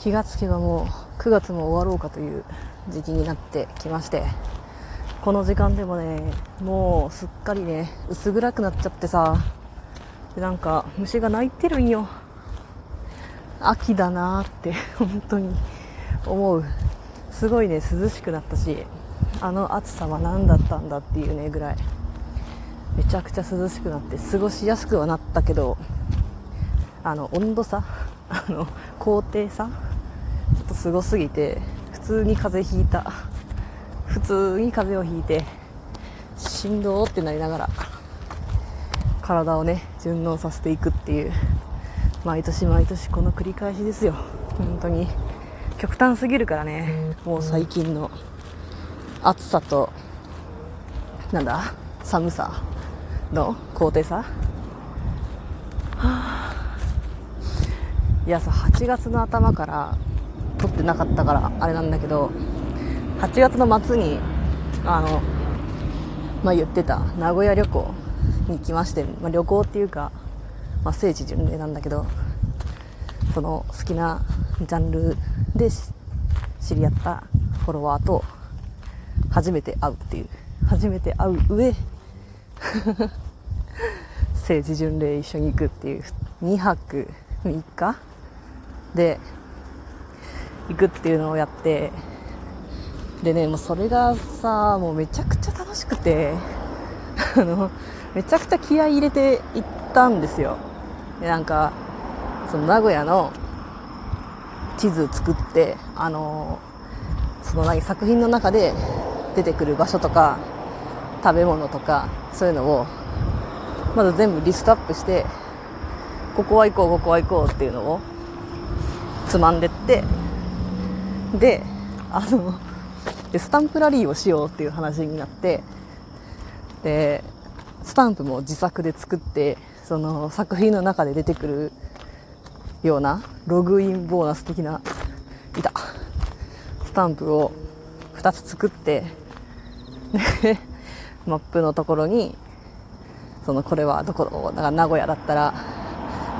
気がつけばもう9月も終わろうかという時期になってきましてこの時間でもねもうすっかりね薄暗くなっちゃってさでなんか虫が鳴いてるんよ。秋だなーって 本当に思う。すごいね涼しくなったしあの暑さは何だったんだっていうねぐらい。めちゃくちゃ涼しくなって過ごしやすくはなったけどあの温度差？あの高低差？とすごすぎて普通に風邪ひいた。普通に風邪をひいてしんどーってなりながら体をね順応させていくっていう毎年毎年この繰り返しですよ。本当に。極端すぎるからね。もう最近の暑さとなんだ寒さの高低差、はあ、いやさ8月の頭から撮ってなかったからあれなんだけど8月の末にあのまあ言ってた名古屋旅行に来まして、まあ、旅行っていうか、まあ、聖地巡礼なんだけどその好きなジャンルで知り合ったフォロワーと初めて会うっていう初めて会う上 聖地巡礼一緒に行くっていう2泊3日で行くっていうのをやってでねもうそれがさもうめちゃくちゃ楽しくて あのめちゃくちゃ気合い入れて行ったんですよ。でなんかその名古屋の地図作ってあのその何作品の中で出てくる場所とか食べ物とかそういうのをまず全部リストアップしてここは行こうここは行こうっていうのをつまんでってであのでスタンプラリーをしようっていう話になってでスタンプも自作で作ってその作品の中で出てくるようなログインボーナス的ないた。スタンプを2つ作ってでマップのところにそのこれはどこだから名古屋だったら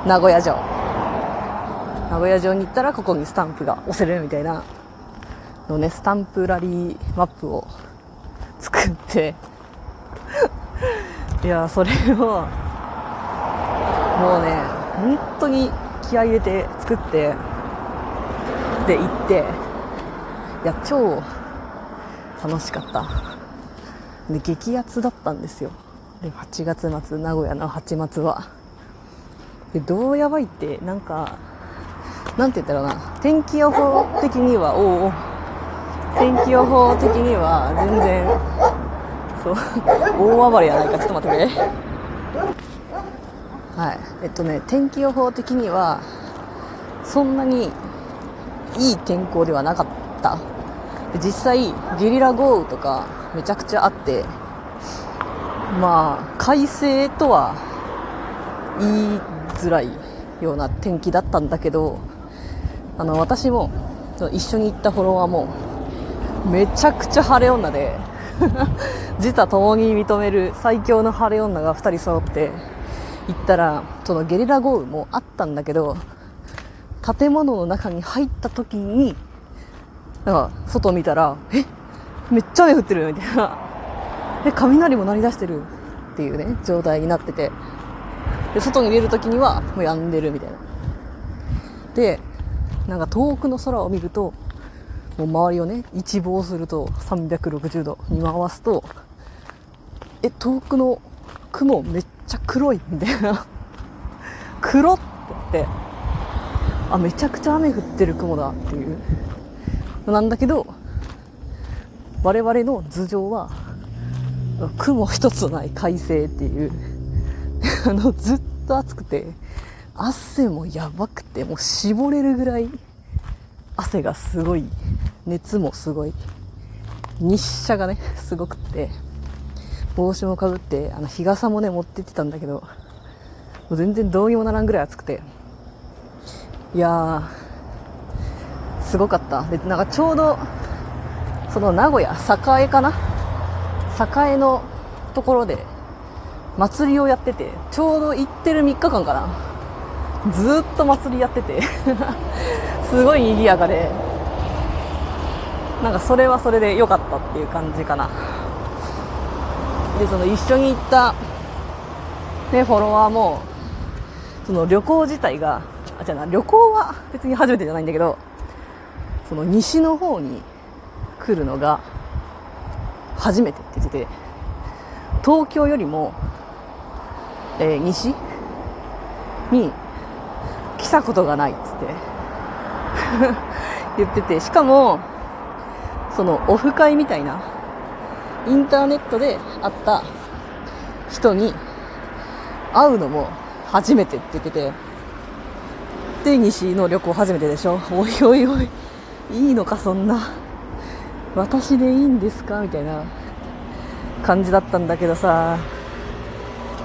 名古屋城。名古屋城に行ったらここにスタンプが押せるみたいなのねスタンプラリーマップを作って いやそれをもうね本当に気合入れて作ってで行っていや超楽しかった。で激アツだったんですよ。で8月末名古屋の8末は。でどうやばいってなんかなんて言ったらな天気予報的にはおお天気予報的には全然そう大暴れやないかちょっと待ってくれ。はい。えっとね天気予報的にはそんなにいい天候ではなかった。実際ゲリラ豪雨とかめちゃくちゃあってまあ快晴とは言いづらいような天気だったんだけどあの私も一緒に行ったフォロワーもめちゃくちゃ晴れ女で自他共に認める最強の晴れ女が2人揃って行ったらそのゲリラ豪雨もあったんだけど建物の中に入った時になんか外見たらえめっちゃ雨降ってるみたいな。え雷も鳴り出してるっていうね状態になってて。で外に出る時にはもう止んでるみたいな。でなんか遠くの空を見るともう周りをね一望すると360度見回すとえ遠くの雲めっちゃ黒いみたいな。黒ってってあめちゃくちゃ雨降ってる雲だっていう。なんだけど我々の頭上は雲一つない快晴っていう。あのずっと暑くて汗もやばくてもう絞れるぐらい汗がすごい熱もすごい。日射がね すごくって。帽子もかぶってあの日傘もね持ってってたんだけどもう全然どうにもならんぐらい暑くて。いやーすごかった。でなんかちょうどその名古屋栄かな？栄のところで祭りをやっててちょうど行ってる3日間かな。ずっと祭りやってて。すごい賑やかで。なんかそれはそれで良かったっていう感じかな。でその一緒に行った、ね、フォロワーもその旅行自体があ違うな旅行は別に初めてじゃないんだけどその西の方に来るのが初めてって言ってて東京よりも、えー、西に来たことがないっつって 言っててしかもそのオフ会みたいなインターネットで会った人に会うのも初めてって言っててで西の旅行初めてでしょ。おいおいおいいいのかそんな。私でいいんですか？みたいな感じだったんだけどさ。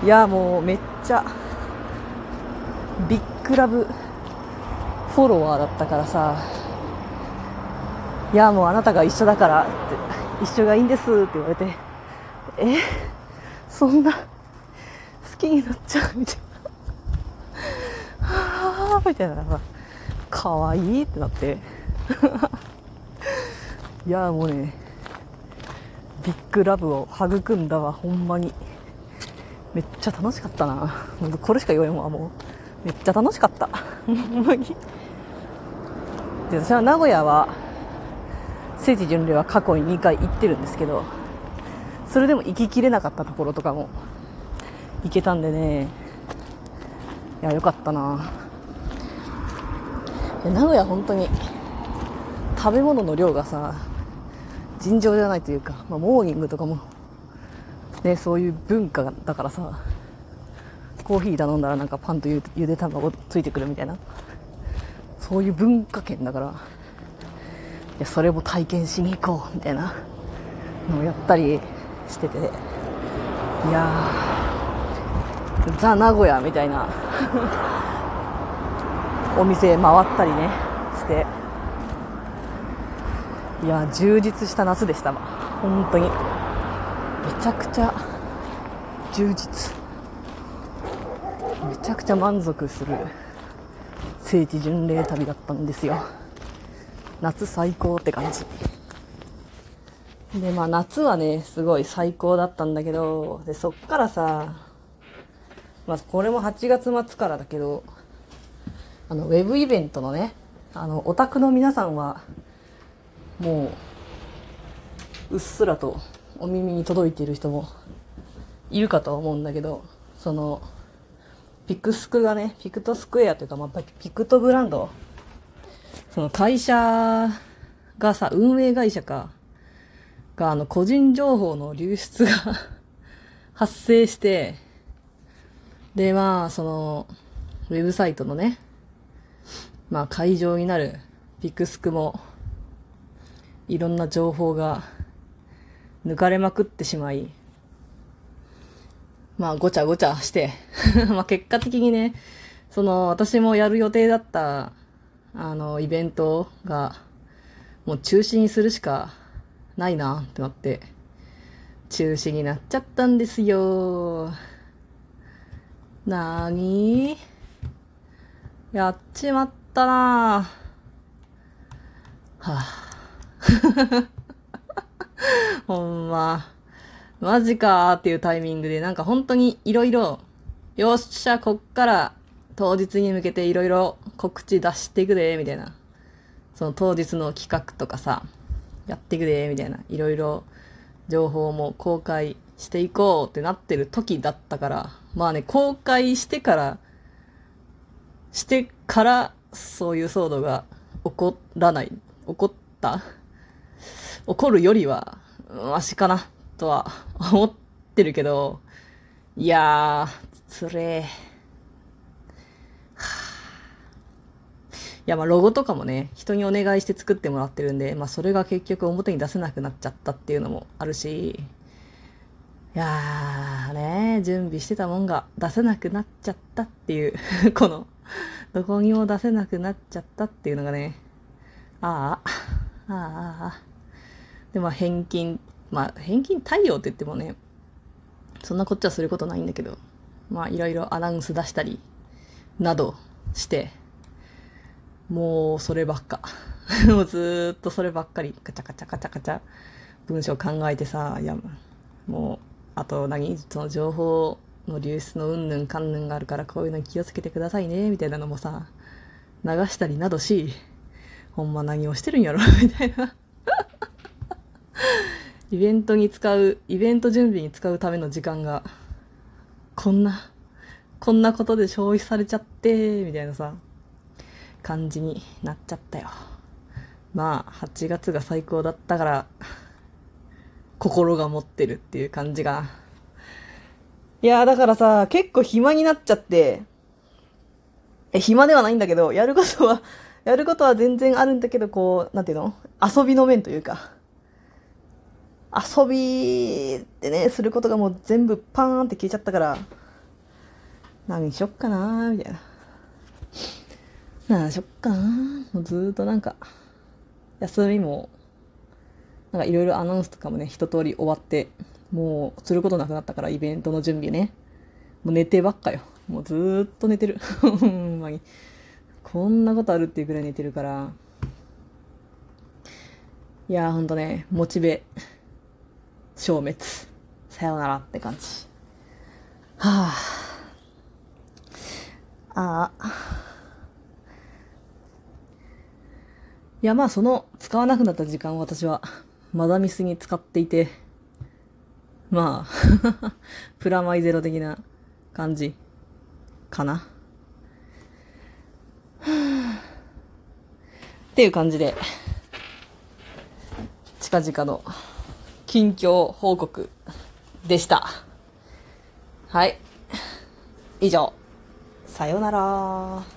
いやもうめっちゃビッグラブフォロワーだったからさ。いやもうあなたが一緒だからって一緒がいいんですって言われてえ？そんな好きになっちゃうみたいな。はあみたいなかわいいってなって。いやもうねビッグラブを育んだわほんまに。めっちゃ楽しかったな。これしか言わんわもう。めっちゃ楽しかった。ほんまに。で私は名古屋は聖地巡礼は過去に2回行ってるんですけどそれでも行ききれなかったところとかも行けたんでね。いやよかったな。名古屋本当に食べ物の量がさ尋常じゃないというか、まあ、モーニングとかもねそういう文化だからさコーヒー頼んだらなんかパンとゆで卵ついてくるみたいなそういう文化圏だからやそれも体験しに行こうみたいなのをやったりしてて。いやザ・名古屋みたいな お店回ったりねして。いや充実した夏でしたわ本当に。めちゃくちゃ充実。めちゃくちゃ満足する聖地巡礼旅だったんですよ。夏最高って感じ。でまあ夏はねすごい最高だったんだけどでそっからさまあこれも8月末からだけどあのウェブイベントのねあのオタクの皆さんはもううっすらとお耳に届いている人もいるかとは思うんだけどそのピクスクがねピクトスクエアというか、まあ、ピクトブランドその会社がさ運営会社かがあの個人情報の流出が 発生してでまあそのウェブサイトのねまあ会場になるピクスクもいろんな情報が抜かれまくってしまい、まあごちゃごちゃして まあ結果的にね、その私もやる予定だったあのイベントがもう中止にするしかないなってなって中止になっちゃったんですよ。なーに？やっちまったなはぁ、ほんま。マジかーっていうタイミングで、なんか本当にいろいろ、よっしゃ、こっから当日に向けていろいろ告知出していくで、みたいな。その当日の企画とかさ、やっていくで、みたいな。いろいろ情報も公開していこうってなってる時だったから、まあね、公開してから、してから、そういう騒動が起こらない、起こった？怒るよりは、マシかな、とは思ってるけど、いやー、つれー。いや、まあ、ロゴとかもね、人にお願いして作ってもらってるんで、まあ、それが結局表に出せなくなっちゃったっていうのもあるし、いやー、ね、準備してたもんが出せなくなっちゃったっていう この、どこにも出せなくなっちゃったっていうのがね、ああ、ああ、ああ、で、まあ返金、まあ返金対応って言ってもね、そんなこっちはすることないんだけど、まあいろいろアナウンス出したり、などして、もうそればっか。もうずっとそればっかり、カチャカチャカチャカチャ、文章考えてさ、いや、もう、あと何、その情報の流出のうんぬんかんぬんがあるからこういうの気をつけてくださいね、みたいなのもさ、流したりなどし、ほんま何をしてるんやろ、みたいな。イベントに使う、イベント準備に使うための時間が、こんな、こんなことで消費されちゃって、みたいなさ、感じになっちゃったよ。まあ、8月が最高だったから、心が持ってるっていう感じが。いやだからさ、結構暇になっちゃって、え、暇ではないんだけど、やることは、やることは全然あるんだけど、こう、なんていうの？遊びの面というか、遊びってね、することがもう全部パーンって消えちゃったから、何しよっかなーみたいな。何しよっかなもうずーっとなんか、休みも、なんかいろいろアナウンスとかもね、一通り終わって、もうすることなくなったから、イベントの準備ね。もう寝てばっかよ。もうずーっと寝てる。ほんまに。こんなことあるっていうぐらい寝てるから。いやーほんとね、モチベ、消滅。さよならって感じ。はあ。ああ。いやまあその使わなくなった時間を私はマダミスに使っていて、まあ プラマイゼロ的な感じかな。っていう感じで、近々の近況報告でした。はい。以上。さようなら。